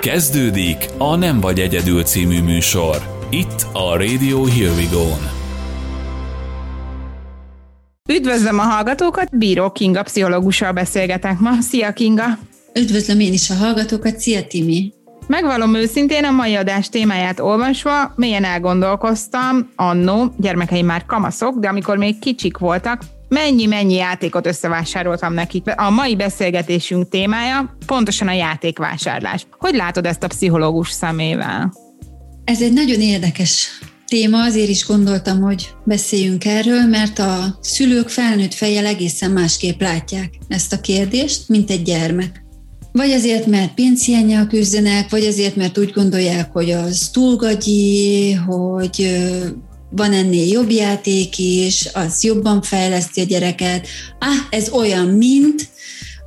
Kezdődik a Nem vagy egyedül című műsor. Itt a Radio Here We Go-n. Üdvözlöm a hallgatókat, Bíró Kinga pszichológussal beszélgetek ma. Szia Kinga! Üdvözlöm én is a hallgatókat, szia Timi! Megvalom őszintén, a mai adás témáját olvasva mélyen elgondolkoztam, annó, gyermekeim már kamaszok, de amikor még kicsik voltak, mennyi-mennyi játékot összevásároltam nekik. A mai beszélgetésünk témája pontosan a játékvásárlás. Hogy látod ezt a pszichológus szemével? Ez egy nagyon érdekes téma, azért is gondoltam, hogy beszéljünk erről, mert a szülők felnőtt fejjel egészen másképp látják ezt a kérdést, mint egy gyermek. Vagy azért, mert pénzhiányjal küzdenek, vagy azért, mert úgy gondolják, hogy az túlgagyi, hogy van ennél jobb játék is, az jobban fejleszti a gyereket. Ah, ez olyan, mint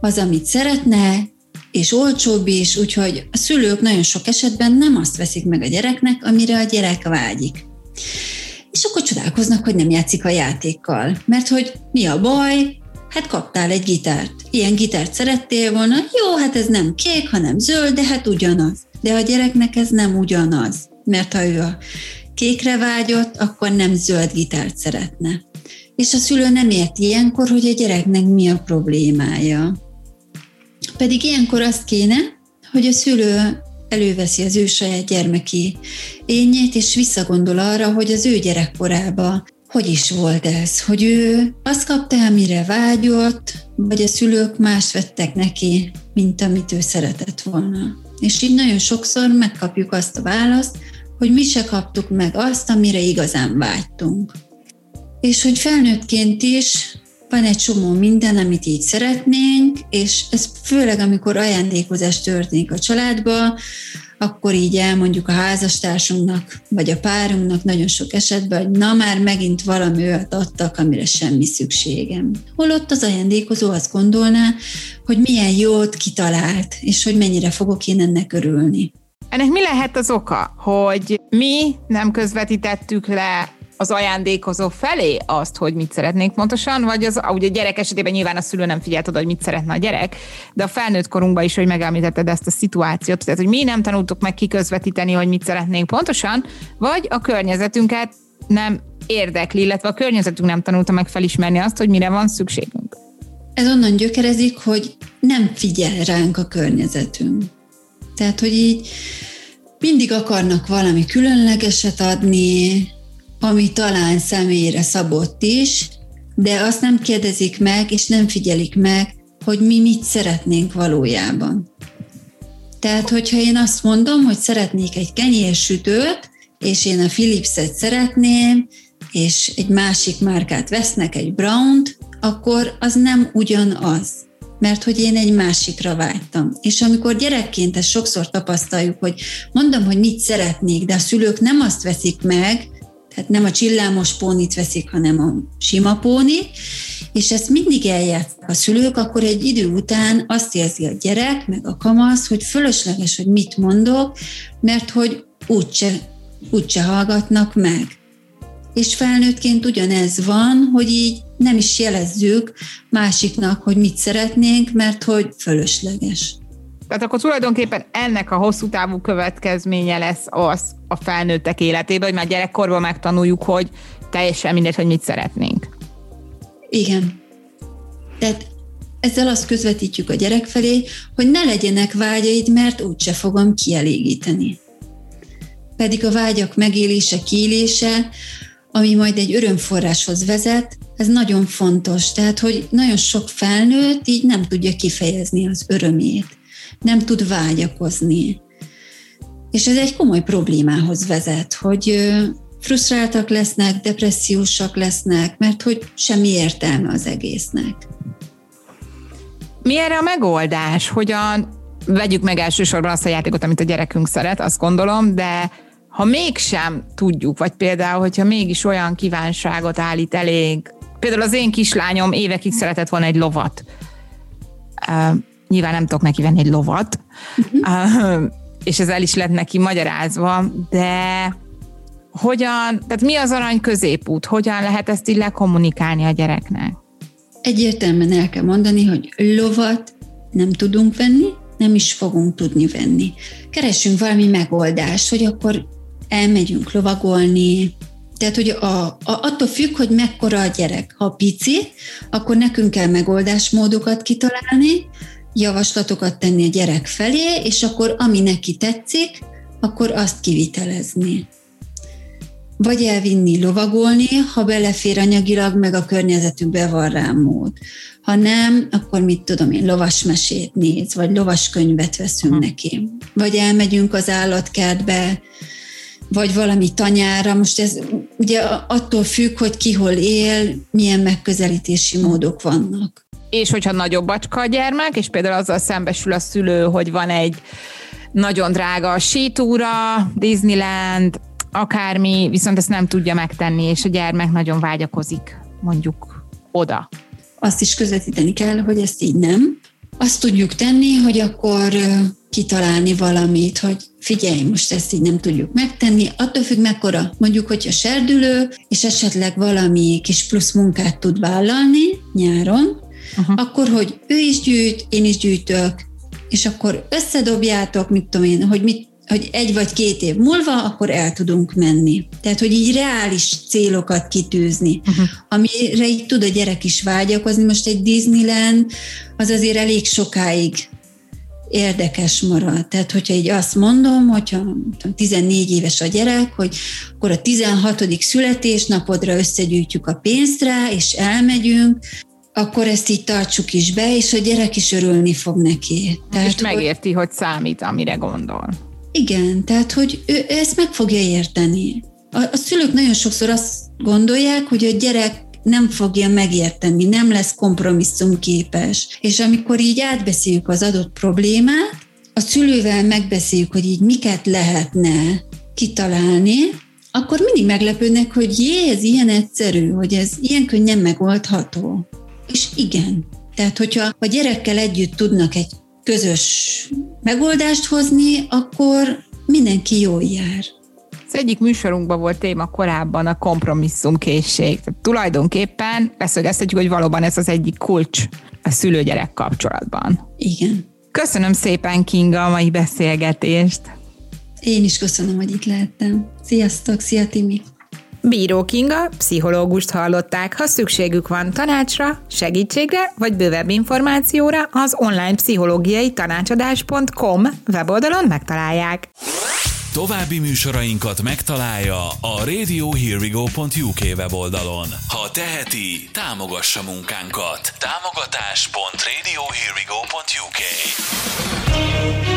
az, amit szeretne, és olcsóbb is, úgyhogy a szülők nagyon sok esetben nem azt veszik meg a gyereknek, amire a gyerek vágyik. És akkor csodálkoznak, hogy nem játszik a játékkal. Mert hogy mi a baj? Hát kaptál egy gitárt. Ilyen gitárt szerettél volna? Jó, hát ez nem kék, hanem zöld, de hát ugyanaz. De a gyereknek ez nem ugyanaz. Mert ha ő a kékre vágyott, akkor nem zöld gitárt szeretne. És a szülő nem érti ilyenkor, hogy a gyereknek mi a problémája. Pedig ilyenkor azt kéne, hogy a szülő előveszi az ő saját gyermeki énjét, és visszagondol arra, hogy az ő gyerekkorában hogy is volt ez, hogy ő azt kapta, amire vágyott, vagy a szülők más vettek neki, mint amit ő szeretett volna. És így nagyon sokszor megkapjuk azt a választ, hogy mi se kaptuk meg azt, amire igazán vágytunk. És hogy felnőttként is van egy csomó minden, amit így szeretnénk, és ez főleg, amikor ajándékozás történik a családba, akkor így elmondjuk a házastársunknak, vagy a párunknak nagyon sok esetben, hogy na már megint valami olyat adtak, amire semmi szükségem. Holott az ajándékozó azt gondolná, hogy milyen jót kitalált, és hogy mennyire fogok én ennek örülni. Ennek mi lehet az oka, hogy mi nem közvetítettük le az ajándékozó felé azt, hogy mit szeretnénk pontosan, vagy az, ugye a gyerek esetében nyilván a szülő nem figyelt oda, hogy mit szeretne a gyerek, de a felnőtt korunkban is, hogy megemlítetted ezt a szituációt, tehát hogy mi nem tanultuk meg kiközvetíteni, hogy mit szeretnénk pontosan, vagy a környezetünket nem érdekli, illetve a környezetünk nem tanulta meg felismerni azt, hogy mire van szükségünk. Ez onnan gyökerezik, hogy nem figyel ránk a környezetünk. Tehát, hogy így mindig akarnak valami különlegeset adni, ami talán személyre szabott is, de azt nem kérdezik meg, és nem figyelik meg, hogy mi mit szeretnénk valójában. Tehát, hogyha én azt mondom, hogy szeretnék egy kenyérsütőt, és én a Philips-et szeretném, és egy másik márkát vesznek, egy Brown-t, akkor az nem ugyanaz mert hogy én egy másikra vágytam. És amikor gyerekként ezt sokszor tapasztaljuk, hogy mondom, hogy mit szeretnék, de a szülők nem azt veszik meg, tehát nem a csillámos pónit veszik, hanem a sima póni, és ezt mindig eljátszák a szülők, akkor egy idő után azt érzi a gyerek, meg a kamasz, hogy fölösleges, hogy mit mondok, mert hogy úgyse, úgyse hallgatnak meg. És felnőttként ugyanez van, hogy így nem is jelezzük másiknak, hogy mit szeretnénk, mert hogy fölösleges. Tehát akkor tulajdonképpen ennek a hosszú távú következménye lesz az a felnőttek életében, hogy már gyerekkorban megtanuljuk, hogy teljesen mindegy, hogy mit szeretnénk. Igen. Tehát ezzel azt közvetítjük a gyerek felé, hogy ne legyenek vágyaid, mert úgyse fogom kielégíteni. Pedig a vágyak megélése, kiélése, ami majd egy örömforráshoz vezet, ez nagyon fontos. Tehát, hogy nagyon sok felnőtt így nem tudja kifejezni az örömét, nem tud vágyakozni. És ez egy komoly problémához vezet, hogy frusztráltak lesznek, depressziósak lesznek, mert hogy semmi értelme az egésznek. Mi erre a megoldás? Hogyan vegyük meg elsősorban azt a játékot, amit a gyerekünk szeret, azt gondolom, de ha mégsem tudjuk, vagy például, hogyha mégis olyan kívánságot állít elég, például az én kislányom évekig szeretett volna egy lovat. Uh, nyilván nem tudok neki venni egy lovat, uh, és ez el is lett neki magyarázva, de hogyan, tehát mi az arany középút, hogyan lehet ezt így lekommunikálni a gyereknek? Egyértelműen el kell mondani, hogy lovat nem tudunk venni, nem is fogunk tudni venni. Keresünk valami megoldást, hogy akkor elmegyünk lovagolni, tehát, hogy a, a, attól függ, hogy mekkora a gyerek. Ha pici, akkor nekünk kell megoldásmódokat kitalálni, javaslatokat tenni a gyerek felé, és akkor ami neki tetszik, akkor azt kivitelezni. Vagy elvinni lovagolni, ha belefér anyagilag, meg a környezetükben van rá mód. Ha nem, akkor mit tudom én, lovasmesét néz, vagy lovaskönyvet veszünk neki. Vagy elmegyünk az állatkertbe, vagy valami tanyára. Most ez ugye attól függ, hogy ki hol él, milyen megközelítési módok vannak. És hogyha nagyobb bacska a gyermek, és például azzal szembesül a szülő, hogy van egy nagyon drága sétúra, Disneyland, akármi, viszont ezt nem tudja megtenni, és a gyermek nagyon vágyakozik mondjuk oda. Azt is közvetíteni kell, hogy ezt így nem. Azt tudjuk tenni, hogy akkor kitalálni valamit, hogy figyelj, most ezt így nem tudjuk megtenni, attól függ mekkora. Mondjuk, hogyha serdülő, és esetleg valami kis plusz munkát tud vállalni nyáron, uh-huh. akkor, hogy ő is gyűjt, én is gyűjtök, és akkor összedobjátok, mit tudom én, hogy mit hogy egy vagy két év múlva, akkor el tudunk menni. Tehát, hogy így reális célokat kitűzni, uh-huh. amire így tud a gyerek is vágyakozni. Most egy Disneyland az azért elég sokáig érdekes marad. Tehát, hogyha így azt mondom, hogyha 14 éves a gyerek, hogy akkor a 16. születésnapodra összegyűjtjük a pénzt rá, és elmegyünk, akkor ezt így tartsuk is be, és a gyerek is örülni fog neki. Tehát, és megérti, hogy, hogy számít, amire gondol. Igen, tehát, hogy ő ezt meg fogja érteni. A, a szülők nagyon sokszor azt gondolják, hogy a gyerek nem fogja megérteni, nem lesz kompromisszumképes. És amikor így átbeszéljük az adott problémát, a szülővel megbeszéljük, hogy így miket lehetne kitalálni, akkor mindig meglepődnek, hogy jé, ez ilyen egyszerű, hogy ez ilyen könnyen megoldható. És igen. Tehát, hogyha a gyerekkel együtt tudnak egy közös megoldást hozni, akkor mindenki jól jár. Az egyik műsorunkban volt téma korábban a kompromisszumkészség. Tehát tulajdonképpen leszögeztetjük, hogy valóban ez az egyik kulcs a szülőgyerek kapcsolatban. Igen. Köszönöm szépen, Kinga, a mai beszélgetést. Én is köszönöm, hogy itt lehettem. Sziasztok, szia Timi! Bíró Kinga, pszichológust hallották. Ha szükségük van tanácsra, segítségre vagy bővebb információra, az online pszichológiai tanácsadás.com weboldalon megtalálják. További műsorainkat megtalálja a radiohearwego.uk weboldalon. Ha teheti, támogassa munkánkat. Támogatás.radiohearwego.uk